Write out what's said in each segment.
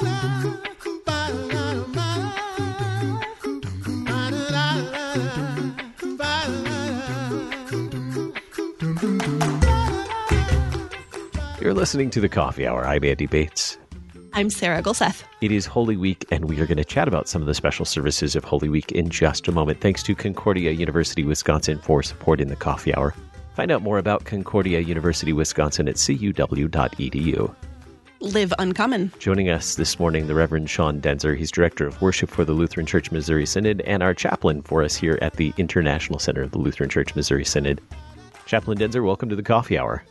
You're listening to the Coffee Hour. I'm Andy Bates. I'm Sarah Gulseth. It is Holy Week, and we are going to chat about some of the special services of Holy Week in just a moment. Thanks to Concordia University Wisconsin for supporting the Coffee Hour. Find out more about Concordia University Wisconsin at cuw.edu. Live Uncommon. Joining us this morning, the Reverend Sean Daenzer. He's Director of Worship for the Lutheran Church Missouri Synod and our chaplain for us here at the International Center of the Lutheran Church Missouri Synod. Chaplain Daenzer, welcome to the Coffee Hour.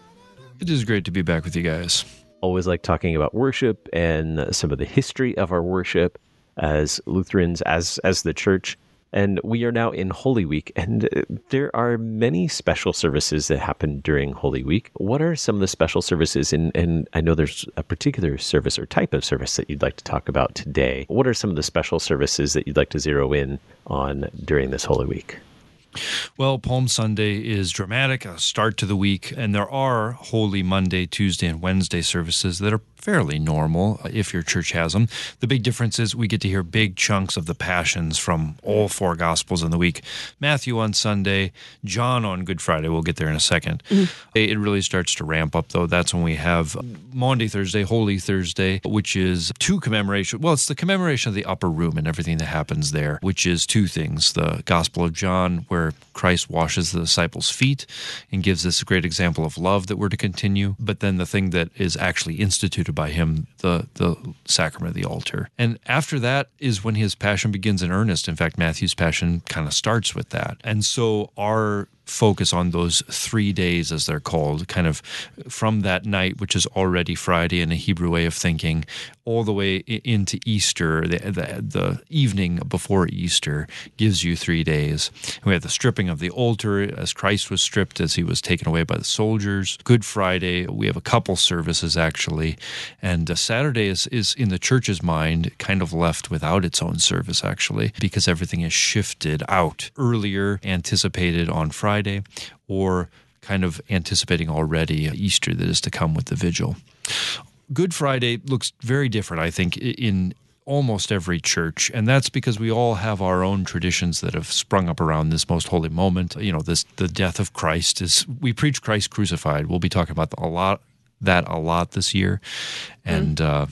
It is great to be back with you guys. Always like talking about worship and some of the history of our worship as Lutherans, as as the church. And we are now in Holy Week, and uh, there are many special services that happen during Holy Week. What are some of the special services? And, and I know there's a particular service or type of service that you'd like to talk about today. What are some of the special services that you'd like to zero in on during this Holy Week? Well, Palm Sunday is dramatic, a start to the week, and there are Holy Monday, Tuesday, and Wednesday services that are fairly normal if your church has them. The big difference is we get to hear big chunks of the passions from all four Gospels in the week Matthew on Sunday, John on Good Friday. We'll get there in a 2nd mm-hmm. It really starts to ramp up, though. That's when we have Maundy Thursday, Holy Thursday, which is two commemoration. Well, it's the commemoration of the upper room and everything that happens there, which is two things the Gospel of John, where or Christ washes the disciples' feet and gives this great example of love that we're to continue, but then the thing that is actually instituted by him, the the sacrament of the altar. And after that is when his passion begins in earnest. In fact, Matthew's passion kind of starts with that. And so our focus on those three days, as they're called, kind of from that night, which is already Friday in a Hebrew way of thinking, all the way into Easter, the, the, the evening before Easter gives you three days. And we have the stripping of the altar as Christ was stripped as he was taken away by the soldiers. Good Friday, we have a couple services actually. And uh, Saturday is, is in the church's mind kind of left without its own service actually, because everything is shifted out earlier, anticipated on Friday, or kind of anticipating already Easter that is to come with the vigil. Good Friday looks very different, I think, in almost every church, and that's because we all have our own traditions that have sprung up around this most holy moment. You know, this the death of Christ is we preach Christ crucified. We'll be talking about a lot that a lot this year, and. Mm. Uh,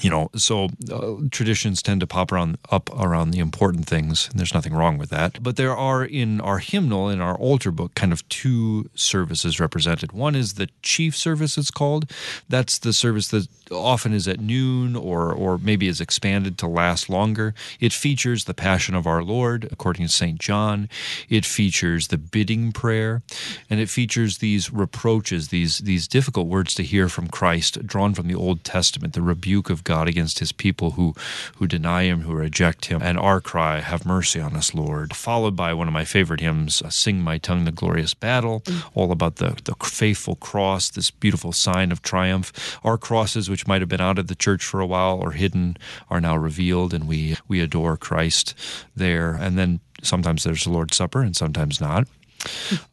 you know, so uh, traditions tend to pop around up around the important things, and there's nothing wrong with that. But there are in our hymnal, in our altar book, kind of two services represented. One is the chief service, it's called. That's the service that often is at noon or or maybe is expanded to last longer. It features the Passion of our Lord, according to St. John. It features the bidding prayer, and it features these reproaches, these these difficult words to hear from Christ, drawn from the Old Testament, the rebuke of God against his people who, who deny him, who reject him, and our cry, Have mercy on us, Lord. Followed by one of my favorite hymns, uh, Sing My Tongue the Glorious Battle, all about the, the faithful cross, this beautiful sign of triumph. Our crosses, which might have been out of the church for a while or hidden, are now revealed, and we, we adore Christ there. And then sometimes there's the Lord's Supper and sometimes not.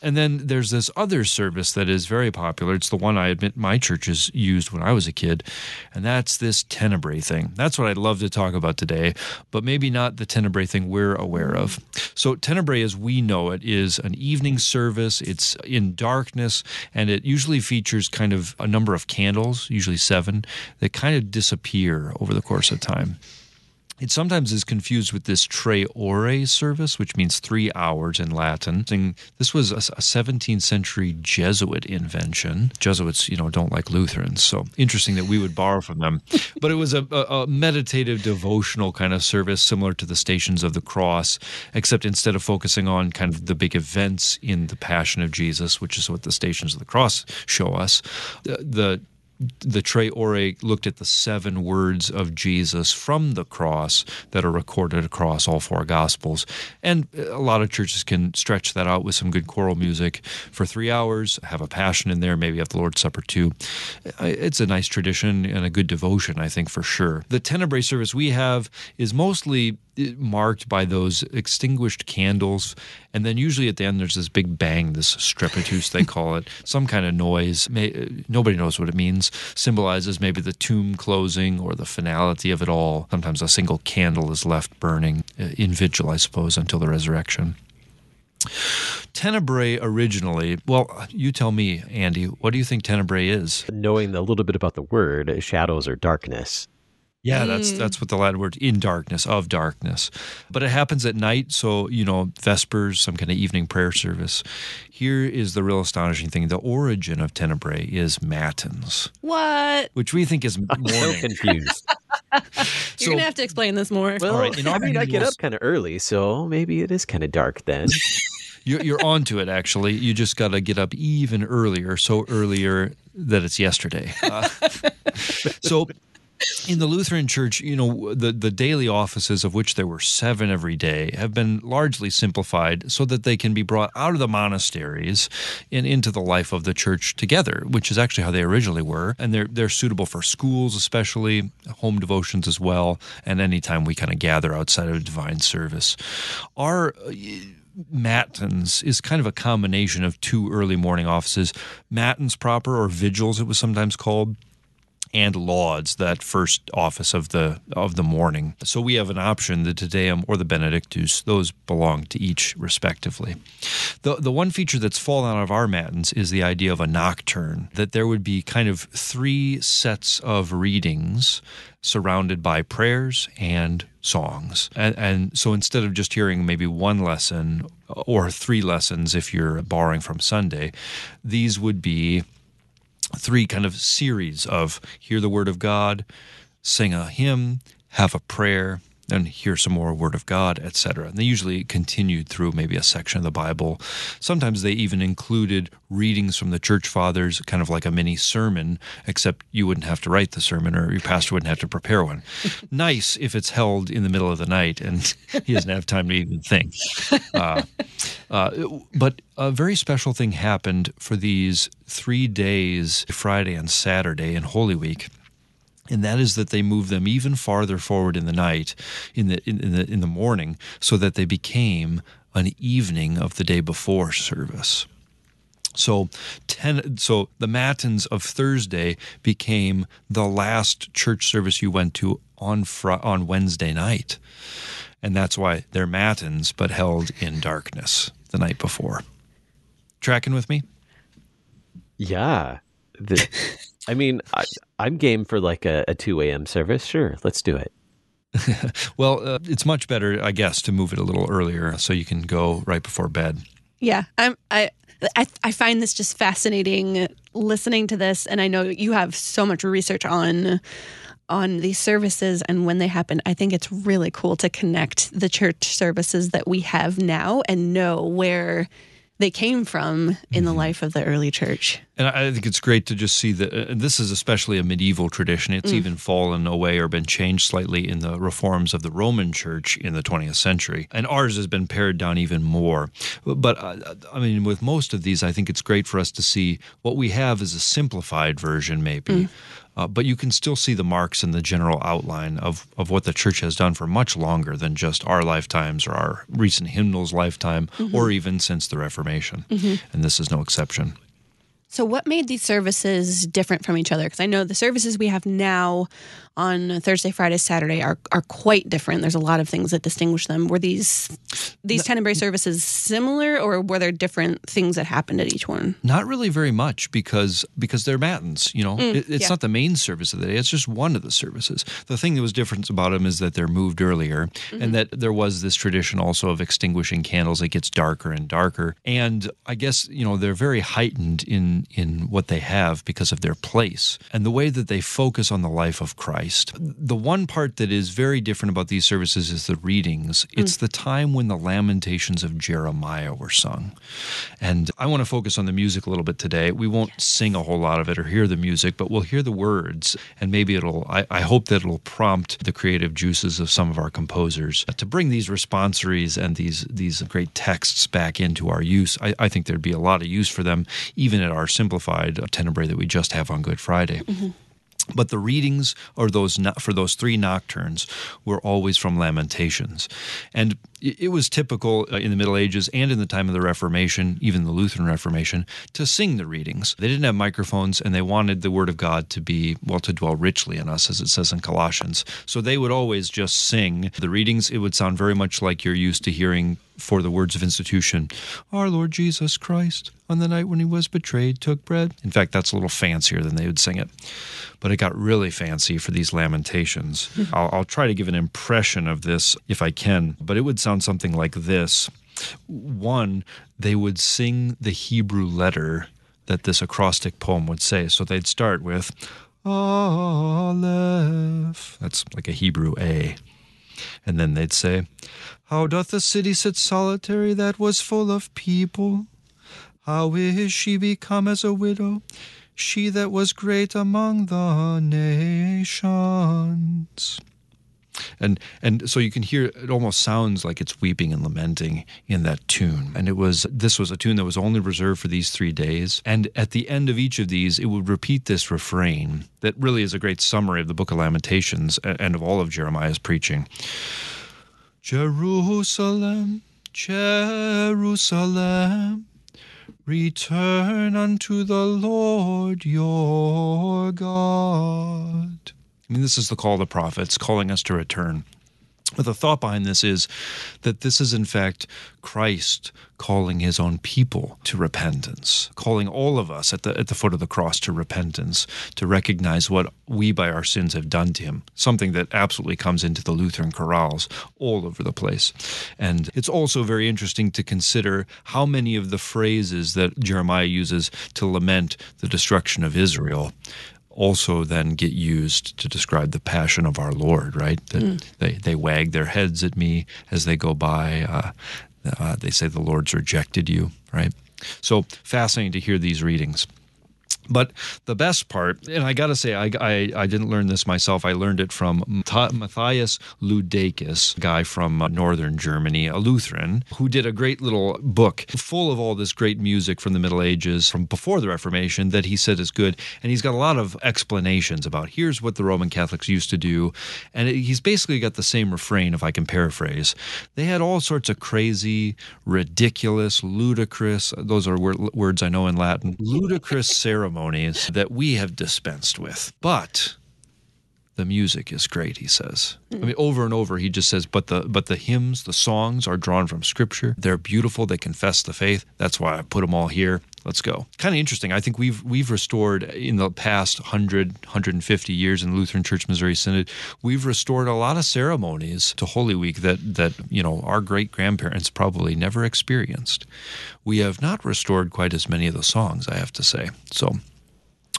And then there's this other service that is very popular. It's the one I admit my churches used when I was a kid, and that's this tenebrae thing. That's what I'd love to talk about today, but maybe not the tenebrae thing we're aware of. So, tenebrae, as we know it, is an evening service. It's in darkness, and it usually features kind of a number of candles, usually seven, that kind of disappear over the course of time. It sometimes is confused with this tre ore service, which means three hours in Latin. This was a 17th century Jesuit invention. Jesuits, you know, don't like Lutherans, so interesting that we would borrow from them. But it was a, a, meditative, devotional kind of service, similar to the Stations of the Cross, except instead of focusing on kind of the big events in the Passion of Jesus, which is what the Stations of the Cross show us, uh, the, the the Tre Ore looked at the seven words of Jesus from the cross that are recorded across all four Gospels. And a lot of churches can stretch that out with some good choral music for three hours, have a passion in there, maybe have the Lord's Supper too. It's a nice tradition and a good devotion, I think, for sure. The Tenebrae service we have is mostly eh, marked by those extinguished candles. And then usually at the end, there's this big bang, this strepitus, they call it, some kind of noise. Eh, nobody knows what it means. Symbolizes maybe the tomb closing or the finality of it all. Sometimes a single candle is left burning uh, in vigil, I suppose, until the resurrection. Tenebrae originally, well, you tell me, Andy, what do you think tenebrae is? Knowing a little bit about the word, shadows or darkness. Yeah, that's that's what the Latin word in darkness of darkness. But it happens at night, so you know, vespers, some kind of evening prayer service. Here is the real astonishing thing: the origin of tenebrae is matins, What? which we think is So morning. confused. You're So- gonna have to explain this more. Well, right, in I our mean, I get up kind of early, so maybe it is kind of dark then. You're, you're onto it, actually. You just got to get up even earlier, so earlier that it's yesterday. Uh, so, in the Lutheran Church, you know, the, the daily offices, of which there were seven every day, have been largely simplified so that they can be brought out of the monasteries and into the life of the church together, which is actually how they originally were. And they're, they're suitable for schools, especially home devotions as well, and anytime we kind of gather outside of divine service. Our uh, matins is kind of a combination of two early morning offices matins proper or vigils it was sometimes called and lauds that first office of the of the morning so we have an option the te deum or the benedictus. Those belong to each respectively. The the one feature that's fallen out of our matins is the idea of a nocturne that there would be kind of three sets of readings surrounded by prayers and songs. And, and, so instead of just hearing maybe one lesson or three lessons if you're borrowing from Sunday, these would be three kind of series of hear the word of God, sing a hymn, have a prayer, and hear some more word of God, etc. And they usually continued through maybe a section of the Bible. Sometimes they even included readings from the church fathers, kind of like a mini sermon, except you wouldn't have to write the sermon or your pastor wouldn't have to prepare one. nice if it's held in the middle of the night and he doesn't have time to even think. Uh, uh, but a very special thing happened for these three days, Friday and Saturday in Holy Week and that is that they move them even farther forward in the night, in the in, in, the in the morning, so that they became an evening of the day before service. So ten, so the matins of Thursday became the last church service you went to on fr- on Wednesday night, and that's why they're matins, but held in darkness the night before. Tracking with me? yeah. The, I mean, I, I'm game for like a, a 2 a.m. service. Sure, let's do it. Well, uh, it's much better, I guess, to move it a little earlier so you can go right before bed. Yeah, I'm. I, I I find this just fascinating listening to this, and I know you have so much research on on these services and when they happen. I think it's really cool to connect the church services that we have now and know where they came from in the mm-hmm. life of the early church. And I think it's great to just see that. Uh, and this is especially a medieval tradition. It's mm. even fallen away or been changed slightly in the reforms of the Roman Church in the 20th century. And ours has been pared down even more. But uh, I mean, with most of these, I think it's great for us to see what we have is a simplified version, maybe. Mm. Uh, but you can still see the marks in the general outline of, of what the church has done for much longer than just our lifetimes or our recent hymnal's lifetime or even since the Reformation. And this is no exception. So, what made these services different from each other? Because I know the services we have now on Thursday, Friday, Saturday are are quite different. There's a lot of things that distinguish them. Were these these Tenebrae services similar, or were there different things that happened at each one? Not really very much because because they're matins. You know, mm, it, it's yeah. not the main service of the day. It's just one of the services. The thing that was different about them is that they're moved earlier, and mm-hmm. that there was this tradition also of extinguishing candles. It gets darker and darker, and I guess you know they're very heightened in in what they have because of their place and the way that they focus on the life of Christ. The one part that is very different about these services is the readings. It's mm. the time when the Lamentations of Jeremiah were sung, and I want to focus on the music a little bit today. We won't sing a whole lot of it or hear the music, but we'll hear the words, and maybe it'll. I, I hope that it'll prompt the creative juices of some of our composers to bring these responsories and these these great texts back into our use. I, I think there'd be a lot of use for them, even at our simplified tenebrae that we just have on Good Friday. Mm-hmm. But the readings those for those three nocturnes were always from Lamentations, and it was typical uh, in the Middle Ages and in the time of the Reformation, even the Lutheran Reformation, to sing the readings. They didn't have microphones and they wanted the Word of God to be, well, to dwell richly in us, as it says in Colossians. So they would always just sing the readings. It would sound very much like you're used to hearing for the words of institution Our Lord Jesus Christ, on the night when he was betrayed, took bread. In fact, that's a little fancier than they would sing it. But it got really fancy for these lamentations. I'll, I'll try to give an impression of this if I can, but it would sound something like this. One, they would sing the Hebrew letter that this acrostic poem would say. So they'd start with Aleph. That's like a Hebrew A. And then they'd say, How doth the city sit solitary that was full of people? How is she become as a widow, she that was great among the nations? And and so you can hear it almost sounds like it's weeping and lamenting in that tune. And it was this was a tune that was only reserved for these 3 days. And at the end of each of these it would repeat this refrain that really is a great summary of the book of lamentations and of all of Jeremiah's preaching. Jerusalem Jerusalem return unto the Lord your God I mean, this is the call of the prophets calling us to return. But the thought behind this is that this is, in fact, Christ calling his own people to repentance, calling all of us at the, at the foot of the cross to repentance, to recognize what we by our sins have done to him, something that absolutely comes into the Lutheran chorales all over the place. And it's also very interesting to consider how many of the phrases that Jeremiah uses to lament the destruction of Israel also then get used to describe the passion of our Lord, right? That mm. they, they wag their heads at me as they go by. Uh, uh, they say the Lord's rejected you, right? So fascinating to hear these readings. But the best part, and I got to say, I, I, I, didn't learn this myself. I learned it from Matthias Ludecus, a guy from uh, northern Germany, a Lutheran, who did a great little book full of all this great music from the Middle Ages, from before the Reformation, that he said is good. And he's got a lot of explanations about here's what the Roman Catholics used to do. And it, he's basically got the same refrain, if I can paraphrase. They had all sorts of crazy, ridiculous, ludicrous, those are words I know in Latin, ludicrous ceremonies ceremonies that we have dispensed with. But the music is great he says. I mean over and over he just says but the but the hymns the songs are drawn from scripture. They're beautiful. They confess the faith. That's why i put them all here. Let's go. Kind of interesting. I think we've we've restored in the past 100 150 years in the lutheran church missouri synod we've restored a lot of ceremonies to holy week that that you know our great grandparents probably never experienced. We have not restored quite as many of the songs i have to say. So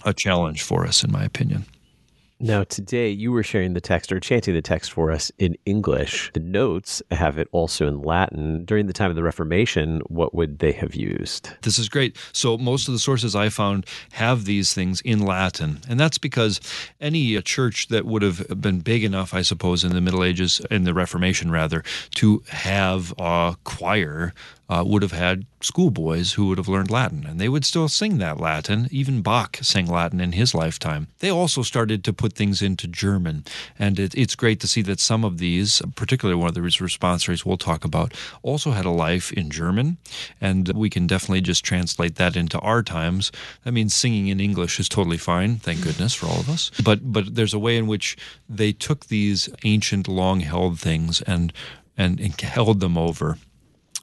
a challenge for us in my opinion now, today you were sharing the text or chanting the text for us in English. The notes have it also in Latin. During the time of the Reformation, what would they have used? This is great. So, most of the sources I found have these things in Latin. And that's because any uh, church that would have been big enough, I suppose, in the Middle Ages, in the Reformation rather, to have a choir uh, would have had schoolboys who would have learned Latin, and they would still sing that Latin. Even Bach sang Latin in his lifetime. They also started to put things into German, and it, it's great to see that some of these, particularly one of the responsories we'll talk about, also had a life in German, and we can definitely just translate that into our times. I mean, singing in English is totally fine, thank goodness for all of us. But but there's a way in which they took these ancient, long-held things and and, and held them over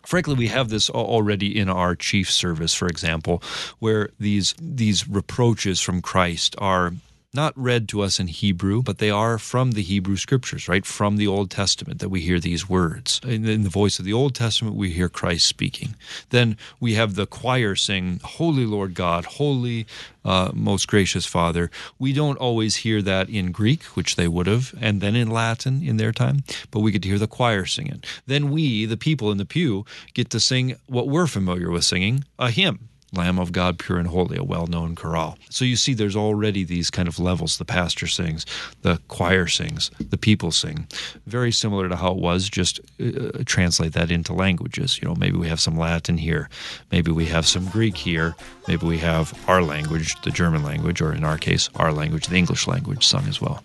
frankly, we have this already in our chief service, for example, where these these reproaches from Christ are not read to us in Hebrew, but they are from the Hebrew scriptures, right? From the Old Testament that we hear these words. In, in, the voice of the Old Testament, we hear Christ speaking. Then we have the choir sing, Holy Lord God, Holy, uh, Most Gracious Father. We don't always hear that in Greek, which they would have, and then in Latin in their time, but we get to hear the choir sing it. Then we, the people in the pew, get to sing what we're familiar with singing, a hymn Lamb of God, pure and holy, a well known chorale. So you see, there's already these kind of levels. The pastor sings, the choir sings, the people sing. Very similar to how it was, just uh, translate that into languages. You know, maybe we have some Latin here, maybe we have some Greek here, maybe we have our language, the German language, or in our case, our language, the English language, sung as well.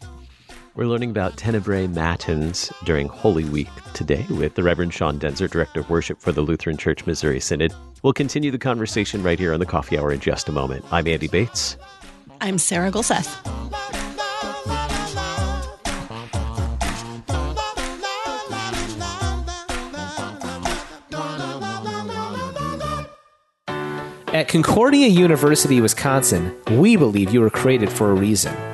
We're learning about Tenebrae Matins during Holy Week today with the Reverend Sean Daenzer, Director of Worship for the Lutheran Church Missouri Synod. We'll continue the conversation right here on the Coffee Hour in just a moment. I'm Andy Bates. I'm Sarah Gulseth. At Concordia University, Wisconsin, we believe you were created for a reason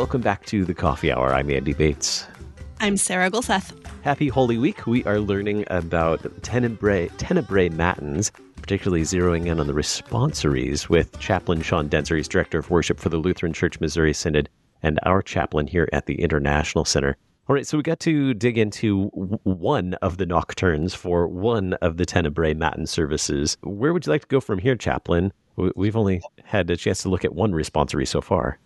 Welcome back to the Coffee Hour. I'm Andy Bates. I'm Sarah Gulseth. Happy Holy Week. We are learning about Tenebrae, Tenebrae Matins, particularly zeroing in on the responsories with Chaplain Sean Daenzer. He's Director of Worship for the Lutheran Church Missouri Synod and our chaplain here at the International Center. All right, so we got to dig into one of the nocturnes for one of the Tenebrae Matin services. Where would you like to go from here, Chaplain? We've only had a chance to look at one responsory so far.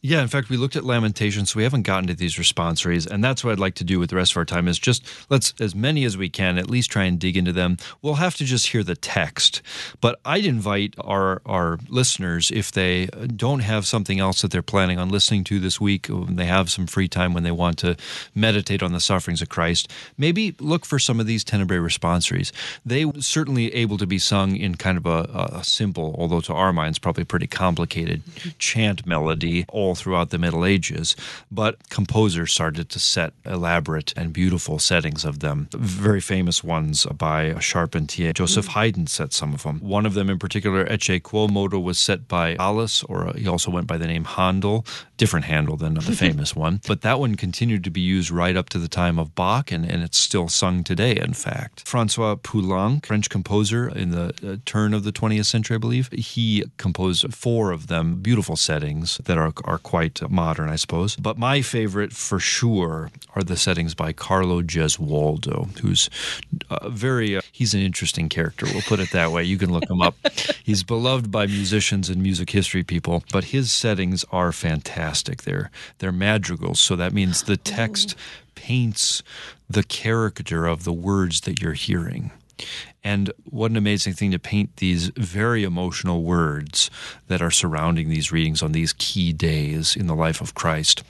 Yeah, in fact, we looked at Lamentations, so we haven't gotten to these responsories, and that's what I'd like to do with the rest of our time is just let's as many as we can at least try and dig into them. We'll have to just hear the text, but I'd invite our our listeners if they don't have something else that they're planning on listening to this week, when they have some free time when they want to meditate on the sufferings of Christ, maybe look for some of these Tenebrae responsories. They certainly able to be sung in kind of a, a simple, although to our minds probably pretty complicated chant melody all throughout the Middle Ages, but composers started to set elaborate and beautiful settings of them. Very famous ones by a Charpentier. Joseph mm. Haydn set some of them. One of them in particular, Ecce Quomodo, was set by Gallus, or he also went by the name Handel, different handle than the famous one. But that one continued to be used right up to the time of Bach, and, and it's still sung today, in fact. Francois Poulenc, French composer in the uh, turn of the 20th century, I believe, he composed four of them, beautiful settings that are, are quite modern, I suppose. But my favorite for sure are the settings by Carlo Gesualdo, who's uh, very, uh, he's an interesting character. We'll put it that way. You can look him up. he's beloved by musicians and music history people, but his settings are fantastic. They're, they're madrigals. So that means the oh. text paints the character of the words that you're hearing. And what an amazing thing to paint these very emotional words that are surrounding these readings on these key days in the life of Christ.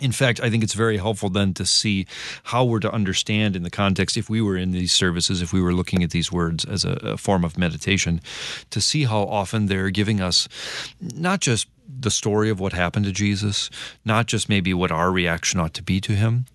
In fact, I think it's very helpful then to see how we're to understand in the context, if we were in these services, if we were looking at these words as a, a form of meditation, to see how often they're giving us not just the story of what happened to Jesus, not just maybe what our reaction ought to be to him,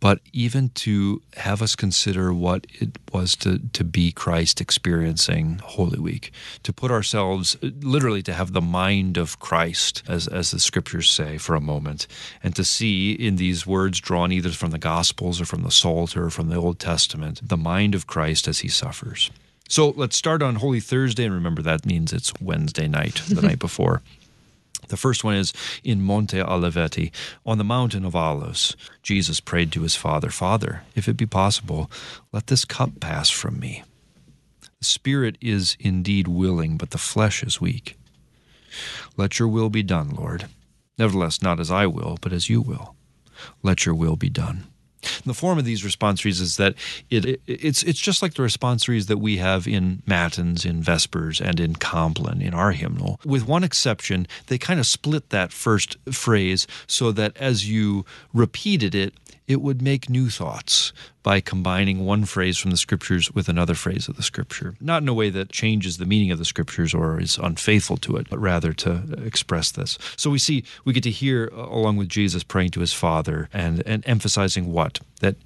but even to have us consider what it was to, to be Christ experiencing Holy Week, to put ourselves literally to have the mind of Christ, as, as the scriptures say, for a moment, and to see in these words drawn either from the Gospels or from the Psalter or from the Old Testament, the mind of Christ as he suffers. So let's start on Holy Thursday, and remember that means it's Wednesday night, the night before. The first one is in Monte Oliveti, on the mountain of Olives. Jesus prayed to his Father, Father, if it be possible, let this cup pass from me. The spirit is indeed willing, but the flesh is weak. Let your will be done, Lord. Nevertheless, not as I will, but as you will. Let your will be done. The form of these responsories is that it, it, it's it's just like the responsories that we have in matins, in vespers, and in Compline in our hymnal. With one exception, they kind of split that first phrase so that as you repeated it, it would make new thoughts by combining one phrase from the scriptures with another phrase of the scripture. Not in a way that changes the meaning of the scriptures or is unfaithful to it, but rather to express this. So we see, we get to hear, uh, along with Jesus praying to his Father and, and emphasizing what? That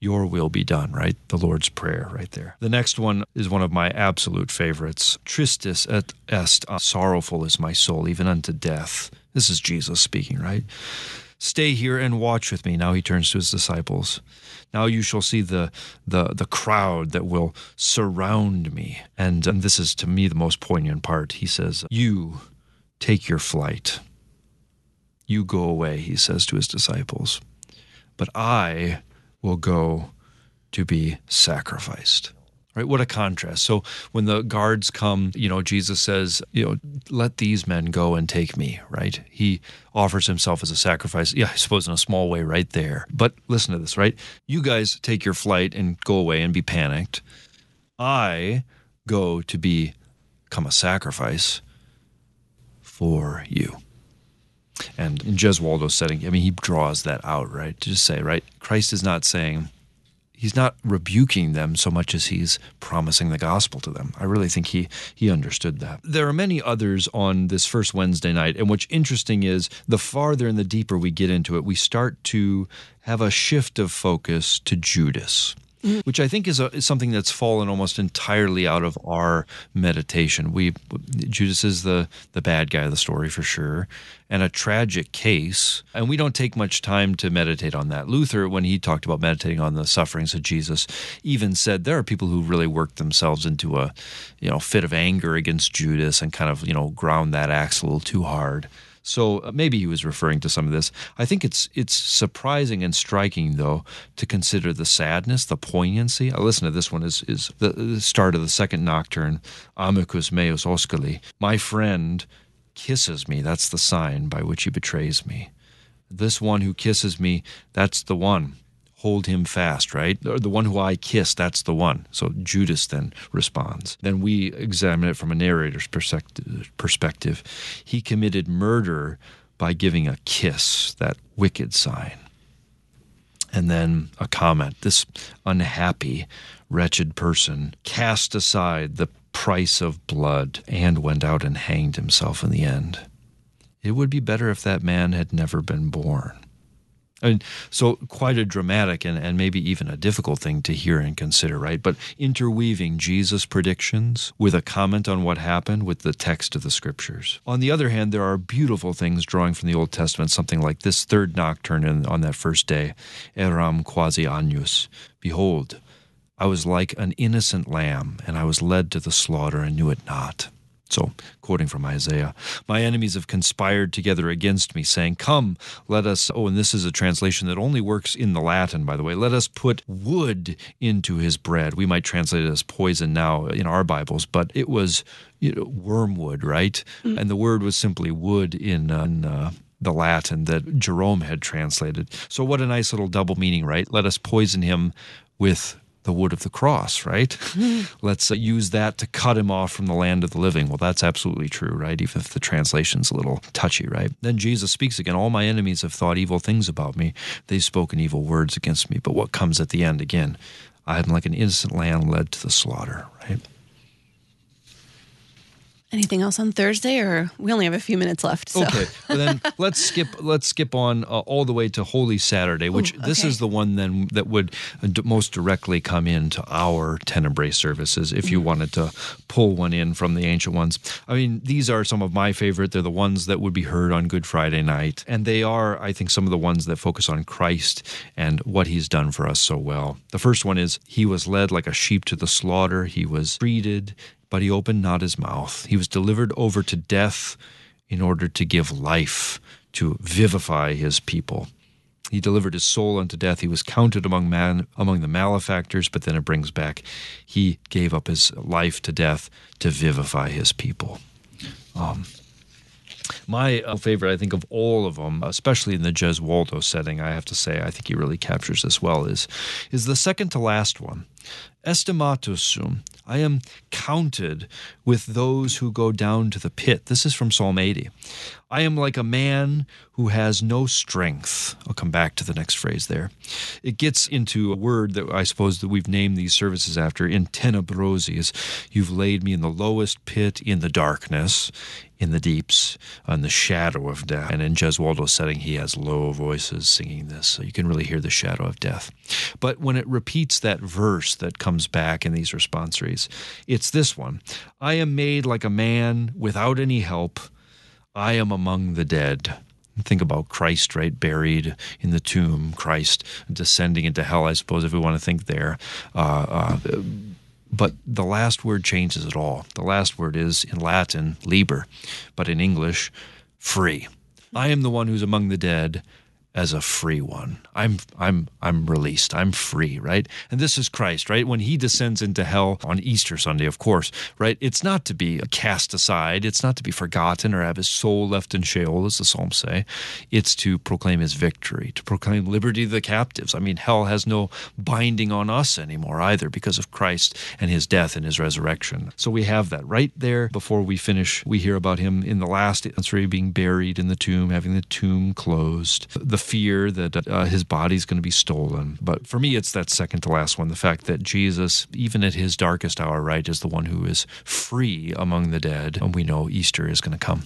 your will be done, right? The Lord's Prayer, right there. The next one is one of my absolute favorites. Tristis et est, sorrowful is my soul, even unto death. This is Jesus speaking, right? Stay here and watch with me. Now he turns to his disciples. Now you shall see the the the crowd that will surround me. And, and this is to me the most poignant part. He says, "You take your flight. You go away, he says to his disciples, but I will go to be sacrificed. Right? What a contrast. So when the guards come, you know, Jesus says, you know, let these men go and take me, right? He offers himself as a sacrifice. Yeah, I suppose in a small way right there. But listen to this, right? You guys take your flight and go away and be panicked. I go to be, become a sacrifice for you. And in Gesualdo's setting, I mean, he draws that out, right? To just say, right, Christ is not saying, he's not rebuking them so much as he's promising the gospel to them. I really think he he understood that. There are many others on this first Wednesday night, and what's interesting is the farther and the deeper we get into it, we start to have a shift of focus to Judas. Mm-hmm. which I think is, a, is, something that's fallen almost entirely out of our meditation. We Judas is the the bad guy of the story for sure, and a tragic case, and we don't take much time to meditate on that. Luther, when he talked about meditating on the sufferings of Jesus, even said there are people who really worked themselves into a you know fit of anger against Judas and kind of you know ground that axe a little too hard. So uh, maybe he was referring to some of this. I think it's it's surprising and striking though to consider the sadness, the poignancy. I uh, listen to this one is is the, the start of the second nocturne, Amicus meus osculi. My friend kisses me. That's the sign by which he betrays me. This one who kisses me, that's the one hold him fast, right? The one who I kiss, that's the one. So Judas then responds. Then we examine it from a narrator's perspective. He committed murder by giving a kiss, that wicked sign. And then a comment this unhappy, wretched person cast aside the price of blood and went out and hanged himself in the end. It would be better if that man had never been born. I mean, so quite a dramatic and, and maybe even a difficult thing to hear and consider, right? But interweaving Jesus' predictions with a comment on what happened with the text of the scriptures. On the other hand, there are beautiful things drawing from the Old Testament, something like this third nocturne in, on that first day, Eram quasi agnus. Behold, I was like an innocent lamb, and I was led to the slaughter and knew it not. So, quoting from Isaiah, my enemies have conspired together against me, saying, Come, let us. Oh, and this is a translation that only works in the Latin, by the way. Let us put wood into his bread. We might translate it as poison now in our Bibles, but it was you know, wormwood, right? Mm. And the word was simply wood in, uh, in uh, the Latin that Jerome had translated. So, what a nice little double meaning, right? Let us poison him with the wood of the cross, right? Let's uh, use that to cut him off from the land of the living. Well, that's absolutely true, right? Even if the translation's a little touchy, right? Then Jesus speaks again All my enemies have thought evil things about me. They've spoken evil words against me. But what comes at the end again? I am like an innocent lamb led to the slaughter, right? Anything else on Thursday, or we only have a few minutes left? So. Okay, well then let's skip. Let's skip on uh, all the way to Holy Saturday, which Ooh, okay. this is the one then that would uh, most directly come into our Tenebrae services. If you mm-hmm. wanted to pull one in from the ancient ones, I mean, these are some of my favorite. They're the ones that would be heard on Good Friday night, and they are, I think, some of the ones that focus on Christ and what He's done for us so well. The first one is He was led like a sheep to the slaughter. He was treated but he opened not his mouth. He was delivered over to death in order to give life, to vivify his people. He delivered his soul unto death. He was counted among man among the malefactors, but then it brings back he gave up his life to death to vivify his people. Um, my uh, favorite, I think, of all of them, especially in the Gesualdo setting, I have to say, I think he really captures this well, is, is the second to last one. Estimatus sum, I am counted with those who go down to the pit. This is from Psalm 80. I am like a man who has no strength. I'll come back to the next phrase there. It gets into a word that I suppose that we've named these services after in tenebrosis. You've laid me in the lowest pit in the darkness, in the deeps, on the shadow of death. And in Gesualdo's setting, he has low voices singing this, so you can really hear the shadow of death. But when it repeats that verse that comes back in these responsories, it's this one I am made like a man without any help I am among the dead. Think about Christ, right? Buried in the tomb, Christ descending into hell, I suppose, if we want to think there. Uh, uh, but the last word changes it all. The last word is in Latin, liber, but in English, free. I am the one who's among the dead as a free one. I'm I'm I'm released. I'm free, right? And this is Christ, right? When he descends into hell on Easter Sunday, of course, right? It's not to be cast aside, it's not to be forgotten or have his soul left in Sheol, as the Psalms say. It's to proclaim his victory, to proclaim liberty to the captives. I mean, hell has no binding on us anymore either because of Christ and his death and his resurrection. So we have that right there before we finish. We hear about him in the last entry being buried in the tomb, having the tomb closed. The fear that uh, his body's going to be stolen. But for me, it's that second to last one the fact that Jesus, even at his darkest hour, right, is the one who is free among the dead. And we know Easter is going to come.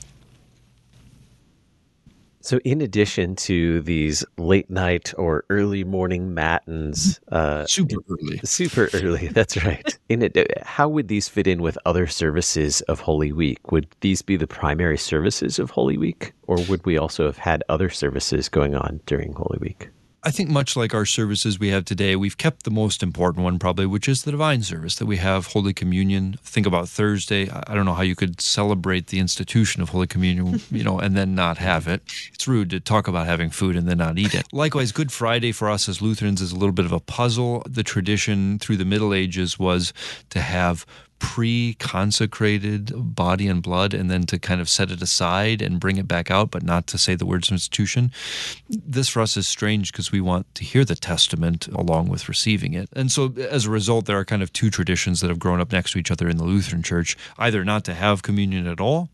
So, in addition to these late night or early morning matins, uh, super early, super early, that's right. In it, how would these fit in with other services of Holy Week? Would these be the primary services of Holy Week, or would we also have had other services going on during Holy Week? I think much like our services we have today, we've kept the most important one probably, which is the divine service that we have Holy Communion. Think about Thursday. I don't know how you could celebrate the institution of Holy Communion, you know, and then not have it. It's rude to talk about having food and then not eat it. Likewise, Good Friday for us as Lutherans is a little bit of a puzzle. The tradition through the Middle Ages was to have pre consecrated body and blood and then to kind of set it aside and bring it back out, but not to say the words of institution. This for us is strange because we want to hear the testament along with receiving it. And so as a result, there are kind of two traditions that have grown up next to each other in the Lutheran Church either not to have communion at all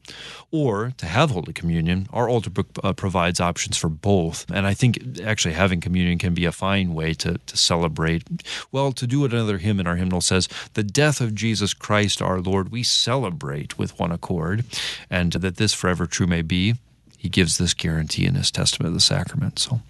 or to have Holy Communion. Our altar book uh, provides options for both. And I think actually having communion can be a fine way to, to celebrate. Well, to do what another hymn in our hymnal says, the death of Jesus Christ Christ our Lord, we celebrate with one accord, and that this forever true may be. He gives this guarantee in his testament of the sacrament. So.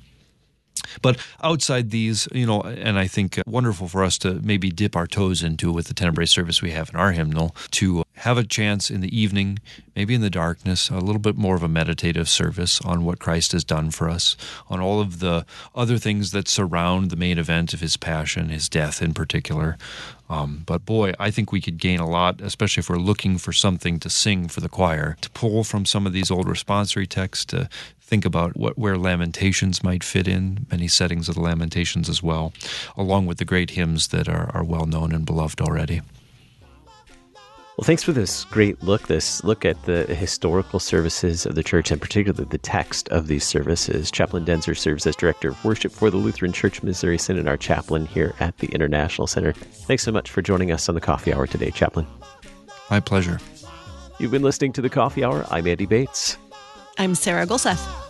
But outside these, you know, and I think wonderful for us to maybe dip our toes into with the Tenebrae service we have in our hymnal to have a chance in the evening, maybe in the darkness, a little bit more of a meditative service on what Christ has done for us, on all of the other things that surround the main event of his passion, his death in particular. Um, but boy, I think we could gain a lot, especially if we're looking for something to sing for the choir, to pull from some of these old responsory texts to think about what where lamentations might fit in, many settings of the lamentations as well, along with the great hymns that are, are well known and beloved already. Well, thanks for this great look, this look at the historical services of the church and particularly the text of these services. Chaplain Daenzer serves as Director of Worship for the Lutheran Church Missouri Synod, our chaplain here at the International Center. Thanks so much for joining us on the coffee hour today, Chaplain. My pleasure. You've been listening to the coffee hour. I'm Andy Bates. I'm Sarah Gulseth.